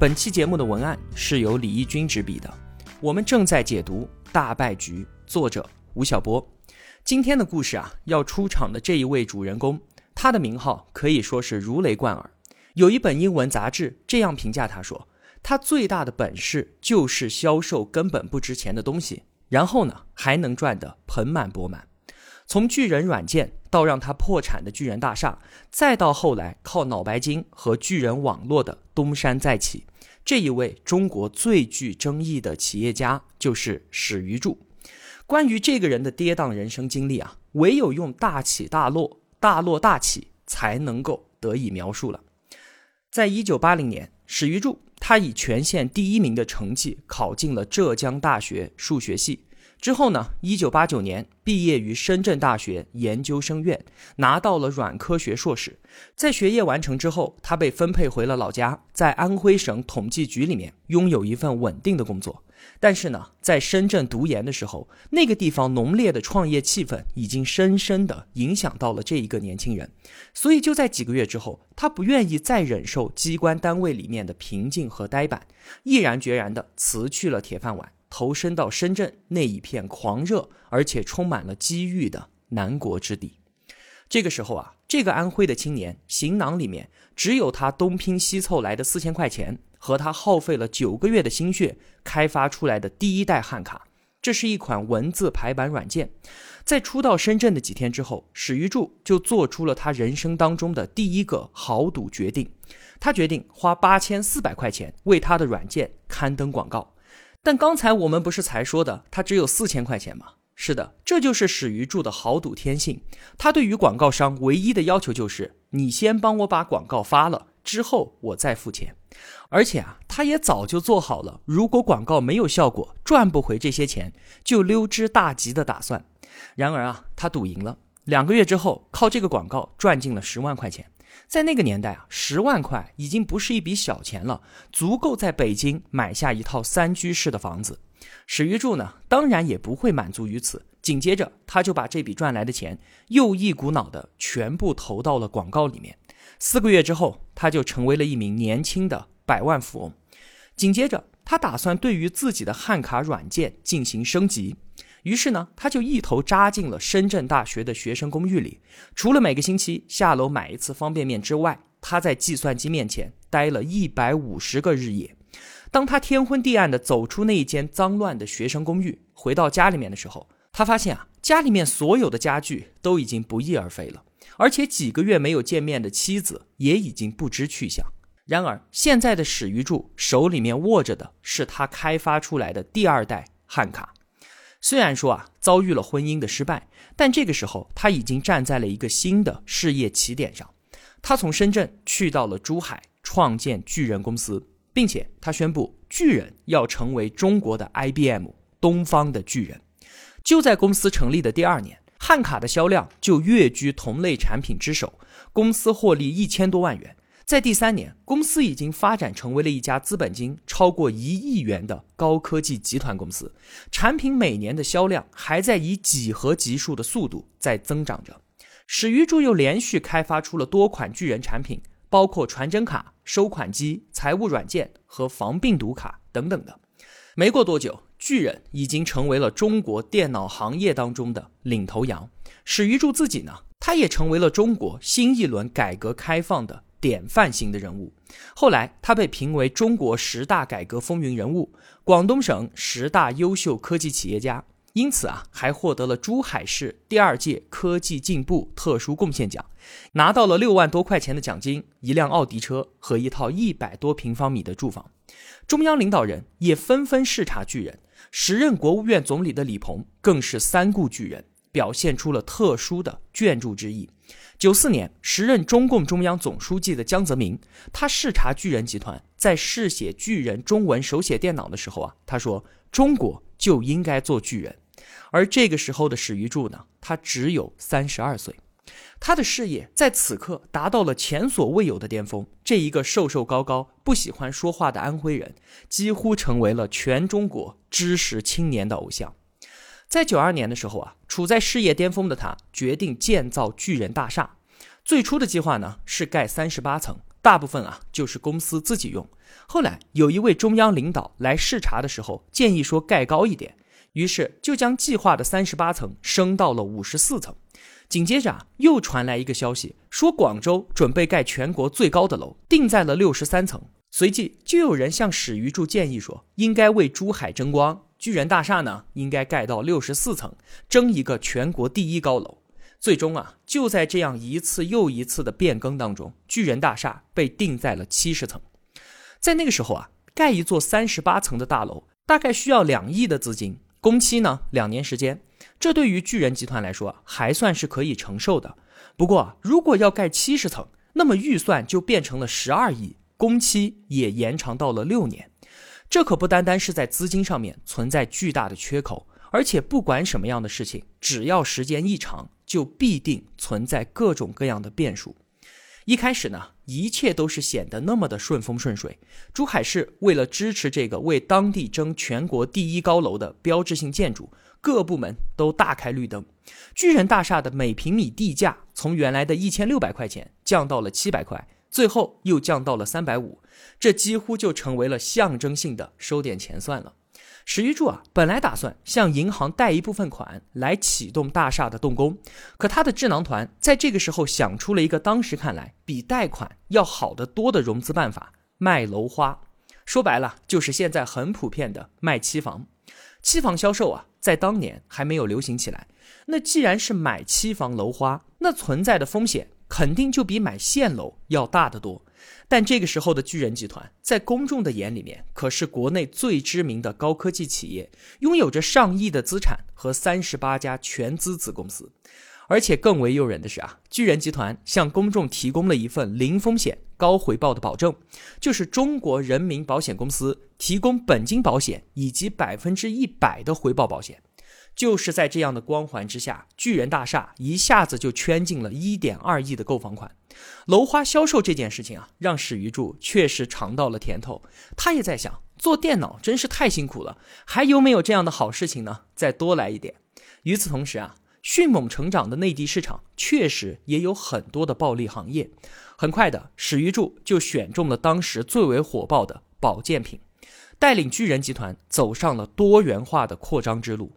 本期节目的文案是由李义军执笔的，我们正在解读《大败局》，作者吴晓波。今天的故事啊，要出场的这一位主人公，他的名号可以说是如雷贯耳。有一本英文杂志这样评价他说：“他最大的本事就是销售根本不值钱的东西，然后呢还能赚得盆满钵满。从巨人软件到让他破产的巨人大厦，再到后来靠脑白金和巨人网络的东山再起。”这一位中国最具争议的企业家就是史玉柱。关于这个人的跌宕人生经历啊，唯有用大起大落、大落大起才能够得以描述了。在一九八零年，史玉柱他以全县第一名的成绩考进了浙江大学数学系。之后呢？一九八九年毕业于深圳大学研究生院，拿到了软科学硕士。在学业完成之后，他被分配回了老家，在安徽省统计局里面拥有一份稳定的工作。但是呢，在深圳读研的时候，那个地方浓烈的创业气氛已经深深的影响到了这一个年轻人。所以就在几个月之后，他不愿意再忍受机关单位里面的平静和呆板，毅然决然的辞去了铁饭碗。投身到深圳那一片狂热而且充满了机遇的南国之地。这个时候啊，这个安徽的青年行囊里面只有他东拼西凑来的四千块钱和他耗费了九个月的心血开发出来的第一代汉卡。这是一款文字排版软件。在初到深圳的几天之后，史玉柱就做出了他人生当中的第一个豪赌决定。他决定花八千四百块钱为他的软件刊登广告。但刚才我们不是才说的，他只有四千块钱吗？是的，这就是史玉柱的豪赌天性。他对于广告商唯一的要求就是，你先帮我把广告发了，之后我再付钱。而且啊，他也早就做好了，如果广告没有效果，赚不回这些钱，就溜之大吉的打算。然而啊，他赌赢了，两个月之后，靠这个广告赚进了十万块钱。在那个年代啊，十万块已经不是一笔小钱了，足够在北京买下一套三居室的房子。史玉柱呢，当然也不会满足于此，紧接着他就把这笔赚来的钱又一股脑的全部投到了广告里面。四个月之后，他就成为了一名年轻的百万富翁。紧接着，他打算对于自己的汉卡软件进行升级。于是呢，他就一头扎进了深圳大学的学生公寓里。除了每个星期下楼买一次方便面之外，他在计算机面前待了一百五十个日夜。当他天昏地暗的走出那一间脏乱的学生公寓，回到家里面的时候，他发现啊，家里面所有的家具都已经不翼而飞了，而且几个月没有见面的妻子也已经不知去向。然而，现在的史玉柱手里面握着的是他开发出来的第二代汉卡。虽然说啊遭遇了婚姻的失败，但这个时候他已经站在了一个新的事业起点上。他从深圳去到了珠海，创建巨人公司，并且他宣布巨人要成为中国的 IBM，东方的巨人。就在公司成立的第二年，汉卡的销量就跃居同类产品之首，公司获利一千多万元。在第三年，公司已经发展成为了一家资本金超过一亿元的高科技集团公司，产品每年的销量还在以几何级数的速度在增长着。史玉柱又连续开发出了多款巨人产品，包括传真卡、收款机、财务软件和防病毒卡等等的。没过多久，巨人已经成为了中国电脑行业当中的领头羊。史玉柱自己呢，他也成为了中国新一轮改革开放的。典范型的人物，后来他被评为中国十大改革风云人物、广东省十大优秀科技企业家，因此啊，还获得了珠海市第二届科技进步特殊贡献奖，拿到了六万多块钱的奖金、一辆奥迪车和一套一百多平方米的住房。中央领导人也纷纷视察巨人，时任国务院总理的李鹏更是三顾巨人，表现出了特殊的眷注之意。九四年，时任中共中央总书记的江泽民，他视察巨人集团，在试写巨人中文手写电脑的时候啊，他说中国就应该做巨人。而这个时候的史玉柱呢，他只有三十二岁，他的事业在此刻达到了前所未有的巅峰。这一个瘦瘦高高、不喜欢说话的安徽人，几乎成为了全中国知识青年的偶像。在九二年的时候啊，处在事业巅峰的他决定建造巨人大厦。最初的计划呢是盖三十八层，大部分啊就是公司自己用。后来有一位中央领导来视察的时候，建议说盖高一点。于是就将计划的三十八层升到了五十四层。紧接着啊，又传来一个消息，说广州准备盖全国最高的楼，定在了六十三层。随即就有人向史玉柱建议说，应该为珠海争光，巨人大厦呢应该盖到六十四层，争一个全国第一高楼。最终啊，就在这样一次又一次的变更当中，巨人大厦被定在了七十层。在那个时候啊，盖一座三十八层的大楼，大概需要两亿的资金。工期呢，两年时间，这对于巨人集团来说还算是可以承受的。不过，如果要盖七十层，那么预算就变成了十二亿，工期也延长到了六年。这可不单单是在资金上面存在巨大的缺口，而且不管什么样的事情，只要时间一长，就必定存在各种各样的变数。一开始呢，一切都是显得那么的顺风顺水。珠海市为了支持这个为当地争全国第一高楼的标志性建筑，各部门都大开绿灯。巨人大厦的每平米地价从原来的一千六百块钱降到了七百块，最后又降到了三百五，这几乎就成为了象征性的收点钱算了。史玉柱啊，本来打算向银行贷一部分款来启动大厦的动工，可他的智囊团在这个时候想出了一个当时看来比贷款要好得多的融资办法——卖楼花。说白了，就是现在很普遍的卖期房。期房销售啊，在当年还没有流行起来。那既然是买期房楼花，那存在的风险肯定就比买现楼要大得多。但这个时候的巨人集团，在公众的眼里面，可是国内最知名的高科技企业，拥有着上亿的资产和三十八家全资子公司。而且更为诱人的是啊，巨人集团向公众提供了一份零风险、高回报的保证，就是中国人民保险公司提供本金保险以及百分之一百的回报保险。就是在这样的光环之下，巨人大厦一下子就圈进了一点二亿的购房款。楼花销售这件事情啊，让史玉柱确实尝到了甜头。他也在想，做电脑真是太辛苦了，还有没有这样的好事情呢？再多来一点。与此同时啊，迅猛成长的内地市场确实也有很多的暴利行业。很快的，史玉柱就选中了当时最为火爆的保健品，带领巨人集团走上了多元化的扩张之路。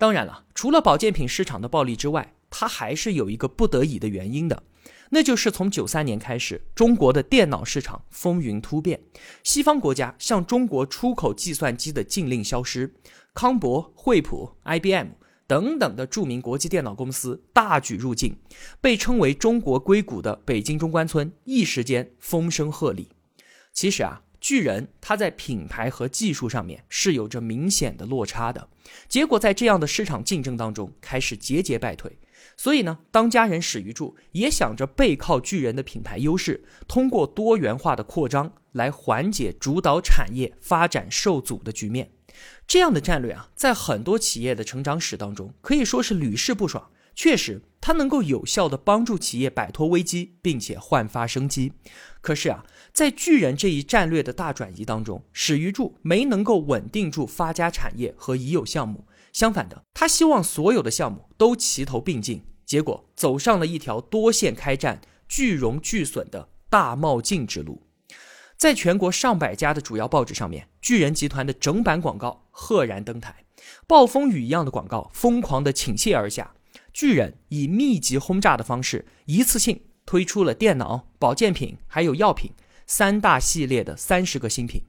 当然了，除了保健品市场的暴利之外，它还是有一个不得已的原因的，那就是从九三年开始，中国的电脑市场风云突变，西方国家向中国出口计算机的禁令消失，康博、惠普、IBM 等等的著名国际电脑公司大举入境，被称为中国硅谷的北京中关村一时间风声鹤唳。其实啊。巨人，它在品牌和技术上面是有着明显的落差的，结果在这样的市场竞争当中开始节节败退。所以呢，当家人史玉柱也想着背靠巨人的品牌优势，通过多元化的扩张来缓解主导产业发展受阻的局面。这样的战略啊，在很多企业的成长史当中可以说是屡试不爽。确实，它能够有效的帮助企业摆脱危机，并且焕发生机。可是啊，在巨人这一战略的大转移当中，史玉柱没能够稳定住发家产业和已有项目。相反的，他希望所有的项目都齐头并进，结果走上了一条多线开战、巨荣巨损的大冒进之路。在全国上百家的主要报纸上面，巨人集团的整版广告赫然登台，暴风雨一样的广告疯狂的倾泻而下。巨人以密集轰炸的方式，一次性推出了电脑、保健品还有药品三大系列的三十个新品。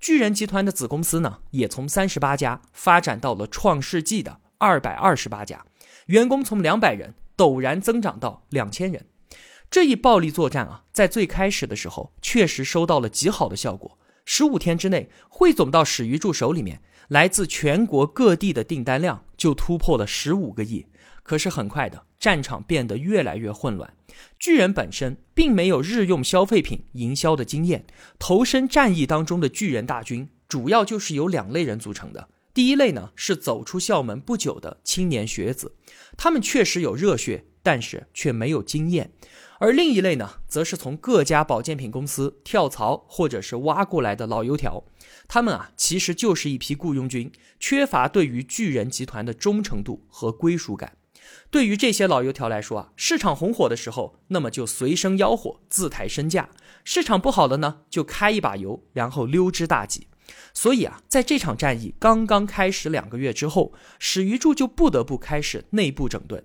巨人集团的子公司呢，也从三十八家发展到了创世纪的二百二十八家，员工从两百人陡然增长到两千人。这一暴力作战啊，在最开始的时候确实收到了极好的效果。十五天之内汇总到史玉柱手里面，来自全国各地的订单量就突破了十五个亿。可是很快的，战场变得越来越混乱。巨人本身并没有日用消费品营销的经验，投身战役当中的巨人大军主要就是由两类人组成的。第一类呢是走出校门不久的青年学子，他们确实有热血，但是却没有经验；而另一类呢，则是从各家保健品公司跳槽或者是挖过来的老油条，他们啊其实就是一批雇佣军，缺乏对于巨人集团的忠诚度和归属感。对于这些老油条来说啊，市场红火的时候，那么就随声吆喝，自抬身价；市场不好了呢，就开一把油，然后溜之大吉。所以啊，在这场战役刚刚开始两个月之后，史玉柱就不得不开始内部整顿。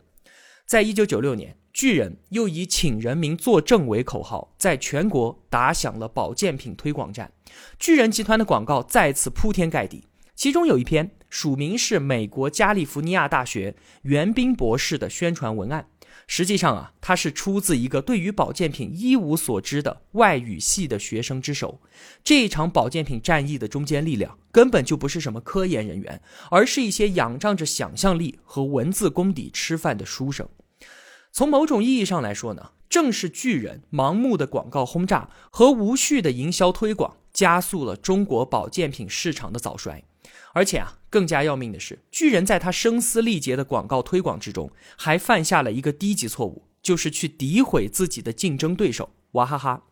在一九九六年，巨人又以“请人民作证”为口号，在全国打响了保健品推广战。巨人集团的广告再次铺天盖地，其中有一篇署名是美国加利福尼亚大学袁斌博士的宣传文案。实际上啊，它是出自一个对于保健品一无所知的外语系的学生之手。这一场保健品战役的中坚力量根本就不是什么科研人员，而是一些仰仗着想象力和文字功底吃饭的书生。从某种意义上来说呢，正是巨人盲目的广告轰炸和无序的营销推广，加速了中国保健品市场的早衰。而且啊，更加要命的是，巨人在他声嘶力竭的广告推广之中，还犯下了一个低级错误，就是去诋毁自己的竞争对手娃哈哈。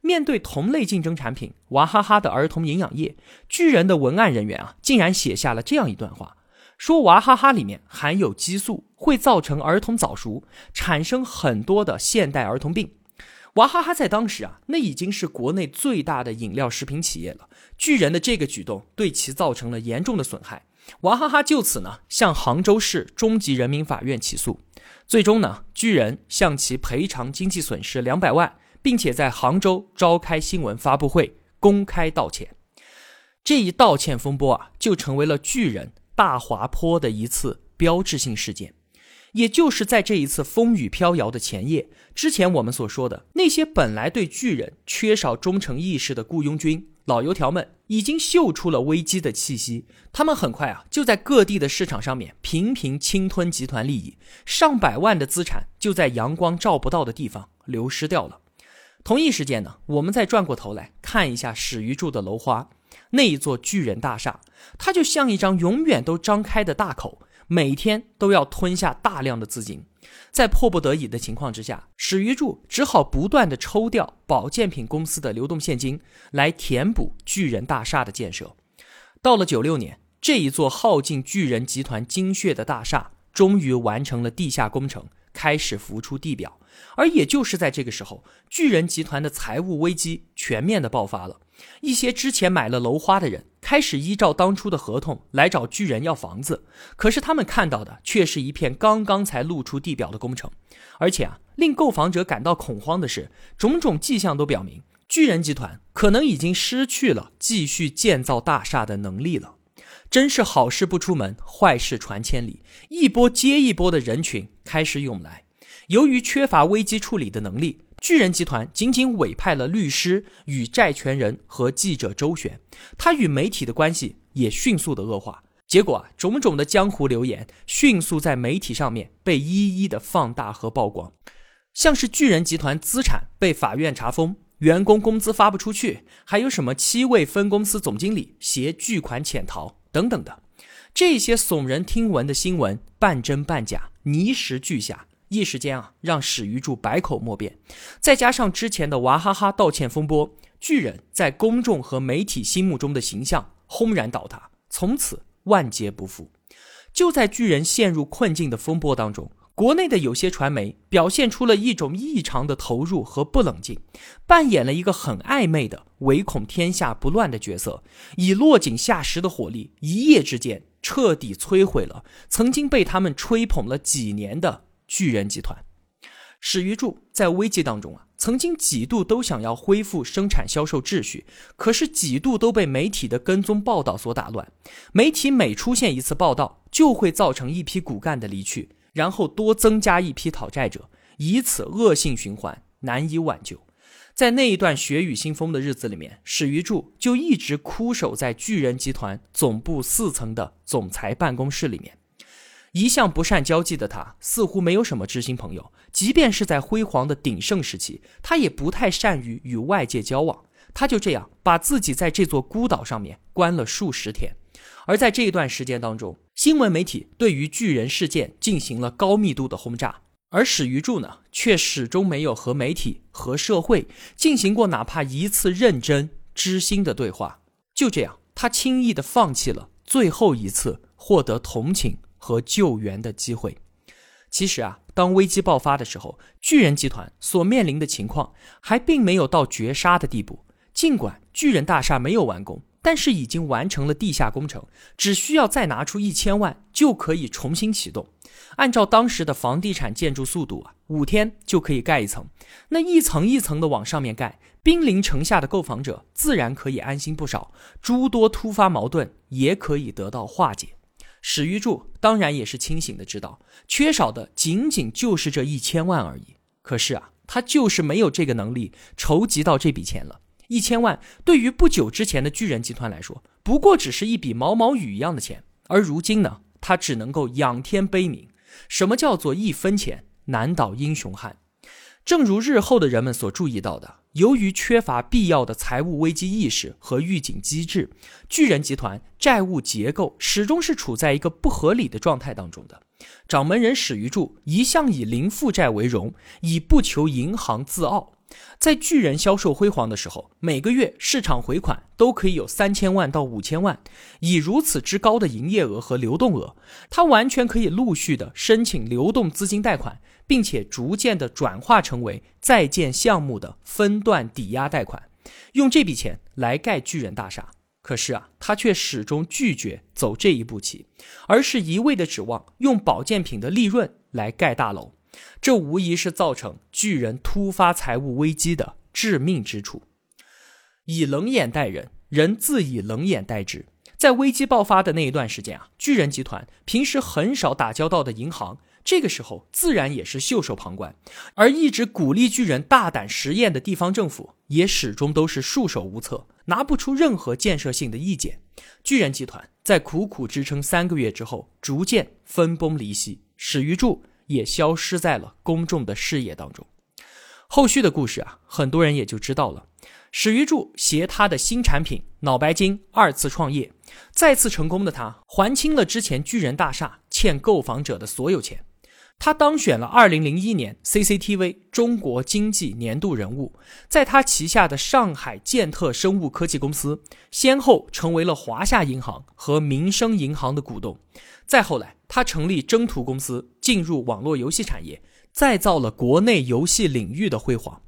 面对同类竞争产品娃哈哈的儿童营养液，巨人的文案人员啊，竟然写下了这样一段话：说娃哈哈里面含有激素，会造成儿童早熟，产生很多的现代儿童病。娃哈哈在当时啊，那已经是国内最大的饮料食品企业了。巨人的这个举动对其造成了严重的损害，娃哈哈就此呢向杭州市中级人民法院起诉，最终呢巨人向其赔偿经济损失两百万，并且在杭州召开新闻发布会公开道歉。这一道歉风波啊，就成为了巨人大滑坡的一次标志性事件。也就是在这一次风雨飘摇的前夜，之前我们所说的那些本来对巨人缺少忠诚意识的雇佣军、老油条们，已经嗅出了危机的气息。他们很快啊，就在各地的市场上面频频侵吞集团利益，上百万的资产就在阳光照不到的地方流失掉了。同一时间呢，我们再转过头来看一下史玉柱的楼花，那一座巨人大厦，它就像一张永远都张开的大口。每天都要吞下大量的资金，在迫不得已的情况之下，史玉柱只好不断的抽调保健品公司的流动现金来填补巨人大厦的建设。到了九六年，这一座耗尽巨人集团精血的大厦终于完成了地下工程，开始浮出地表。而也就是在这个时候，巨人集团的财务危机全面的爆发了。一些之前买了楼花的人开始依照当初的合同来找巨人要房子，可是他们看到的却是一片刚刚才露出地表的工程，而且啊，令购房者感到恐慌的是，种种迹象都表明，巨人集团可能已经失去了继续建造大厦的能力了。真是好事不出门，坏事传千里，一波接一波的人群开始涌来。由于缺乏危机处理的能力。巨人集团仅仅委派了律师与债权人和记者周旋，他与媒体的关系也迅速的恶化。结果啊，种种的江湖流言迅速在媒体上面被一一的放大和曝光，像是巨人集团资产被法院查封，员工工资发不出去，还有什么七位分公司总经理携巨款潜逃等等的，这些耸人听闻的新闻半真半假，泥石俱下。一时间啊，让史玉柱百口莫辩。再加上之前的娃哈哈道歉风波，巨人在公众和媒体心目中的形象轰然倒塌，从此万劫不复。就在巨人陷入困境的风波当中，国内的有些传媒表现出了一种异常的投入和不冷静，扮演了一个很暧昧的唯恐天下不乱的角色，以落井下石的火力，一夜之间彻底摧毁了曾经被他们吹捧了几年的。巨人集团，史玉柱在危机当中啊，曾经几度都想要恢复生产销售秩序，可是几度都被媒体的跟踪报道所打乱。媒体每出现一次报道，就会造成一批骨干的离去，然后多增加一批讨债者，以此恶性循环，难以挽救。在那一段血雨腥风的日子里面，史玉柱就一直枯守在巨人集团总部四层的总裁办公室里面。一向不善交际的他，似乎没有什么知心朋友。即便是在辉煌的鼎盛时期，他也不太善于与外界交往。他就这样把自己在这座孤岛上面关了数十天。而在这一段时间当中，新闻媒体对于巨人事件进行了高密度的轰炸，而史玉柱呢，却始终没有和媒体和社会进行过哪怕一次认真知心的对话。就这样，他轻易的放弃了最后一次获得同情和救援的机会。其实啊，当危机爆发的时候，巨人集团所面临的情况还并没有到绝杀的地步。尽管巨人大厦没有完工。但是已经完成了地下工程，只需要再拿出一千万就可以重新启动。按照当时的房地产建筑速度啊，五天就可以盖一层。那一层一层的往上面盖，兵临城下的购房者自然可以安心不少，诸多突发矛盾也可以得到化解。史玉柱当然也是清醒的知道，缺少的仅仅就是这一千万而已。可是啊，他就是没有这个能力筹集到这笔钱了。一千万对于不久之前的巨人集团来说，不过只是一笔毛毛雨一样的钱，而如今呢，他只能够仰天悲鸣。什么叫做一分钱难倒英雄汉？正如日后的人们所注意到的，由于缺乏必要的财务危机意识和预警机制，巨人集团债务结构始终是处在一个不合理的状态当中的。掌门人史玉柱一向以零负债为荣，以不求银行自傲。在巨人销售辉煌的时候，每个月市场回款都可以有三千万到五千万。以如此之高的营业额和流动额，他完全可以陆续的申请流动资金贷款，并且逐渐的转化成为在建项目的分段抵押贷款，用这笔钱来盖巨人大厦。可是啊，他却始终拒绝走这一步棋，而是一味的指望用保健品的利润来盖大楼。这无疑是造成巨人突发财务危机的致命之处。以冷眼待人，人自以冷眼待之。在危机爆发的那一段时间啊，巨人集团平时很少打交道的银行，这个时候自然也是袖手旁观。而一直鼓励巨人大胆实验的地方政府，也始终都是束手无策，拿不出任何建设性的意见。巨人集团在苦苦支撑三个月之后，逐渐分崩离析。史玉柱。也消失在了公众的视野当中。后续的故事啊，很多人也就知道了。史玉柱携他的新产品脑白金二次创业，再次成功的他还清了之前巨人大厦欠购房者的所有钱。他当选了二零零一年 CCTV 中国经济年度人物，在他旗下的上海建特生物科技公司，先后成为了华夏银行和民生银行的股东。再后来，他成立征途公司，进入网络游戏产业，再造了国内游戏领域的辉煌。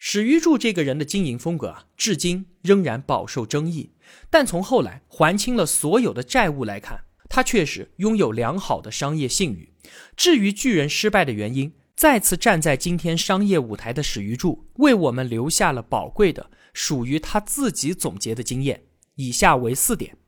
史玉柱这个人的经营风格啊，至今仍然饱受争议。但从后来还清了所有的债务来看，他确实拥有良好的商业信誉。至于巨人失败的原因，再次站在今天商业舞台的史玉柱，为我们留下了宝贵的属于他自己总结的经验。以下为四点：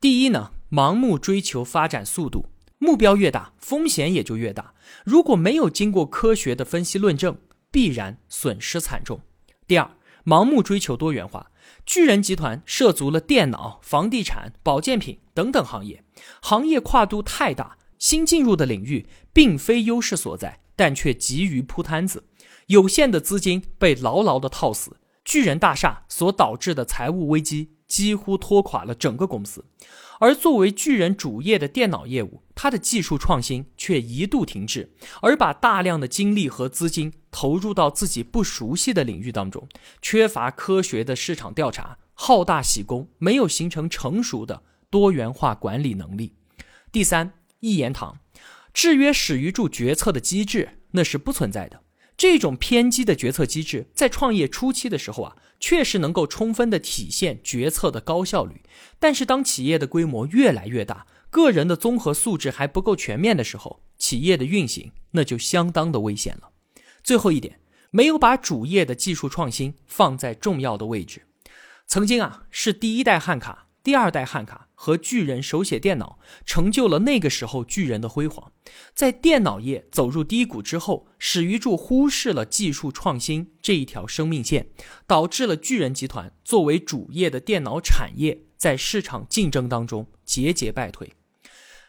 第一呢。盲目追求发展速度，目标越大，风险也就越大。如果没有经过科学的分析论证，必然损失惨重。第二，盲目追求多元化，巨人集团涉足了电脑、房地产、保健品等等行业，行业跨度太大，新进入的领域并非优势所在，但却急于铺摊子，有限的资金被牢牢的套死。巨人大厦所导致的财务危机几乎拖垮了整个公司。而作为巨人主业的电脑业务，它的技术创新却一度停滞，而把大量的精力和资金投入到自己不熟悉的领域当中，缺乏科学的市场调查，好大喜功，没有形成成熟的多元化管理能力。第三，一言堂，制约史玉柱决策的机制那是不存在的。这种偏激的决策机制，在创业初期的时候啊，确实能够充分的体现决策的高效率。但是，当企业的规模越来越大，个人的综合素质还不够全面的时候，企业的运行那就相当的危险了。最后一点，没有把主业的技术创新放在重要的位置。曾经啊，是第一代汉卡。第二代汉卡和巨人手写电脑成就了那个时候巨人的辉煌。在电脑业走入低谷之后，史玉柱忽视了技术创新这一条生命线，导致了巨人集团作为主业的电脑产业在市场竞争当中节节败退。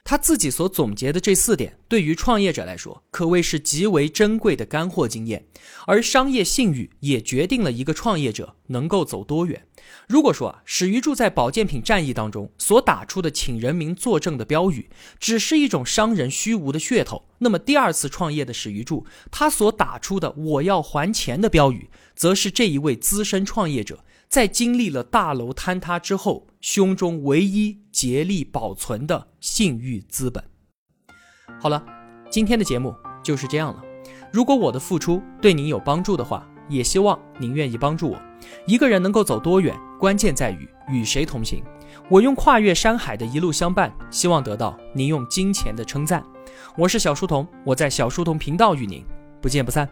他自己所总结的这四点，对于创业者来说，可谓是极为珍贵的干货经验。而商业信誉也决定了一个创业者能够走多远。如果说啊，史玉柱在保健品战役当中所打出的“请人民作证”的标语，只是一种商人虚无的噱头，那么第二次创业的史玉柱，他所打出的“我要还钱”的标语，则是这一位资深创业者。在经历了大楼坍塌之后，胸中唯一竭力保存的信誉资本。好了，今天的节目就是这样了。如果我的付出对您有帮助的话，也希望您愿意帮助我。一个人能够走多远，关键在于与谁同行。我用跨越山海的一路相伴，希望得到您用金钱的称赞。我是小书童，我在小书童频道与您不见不散。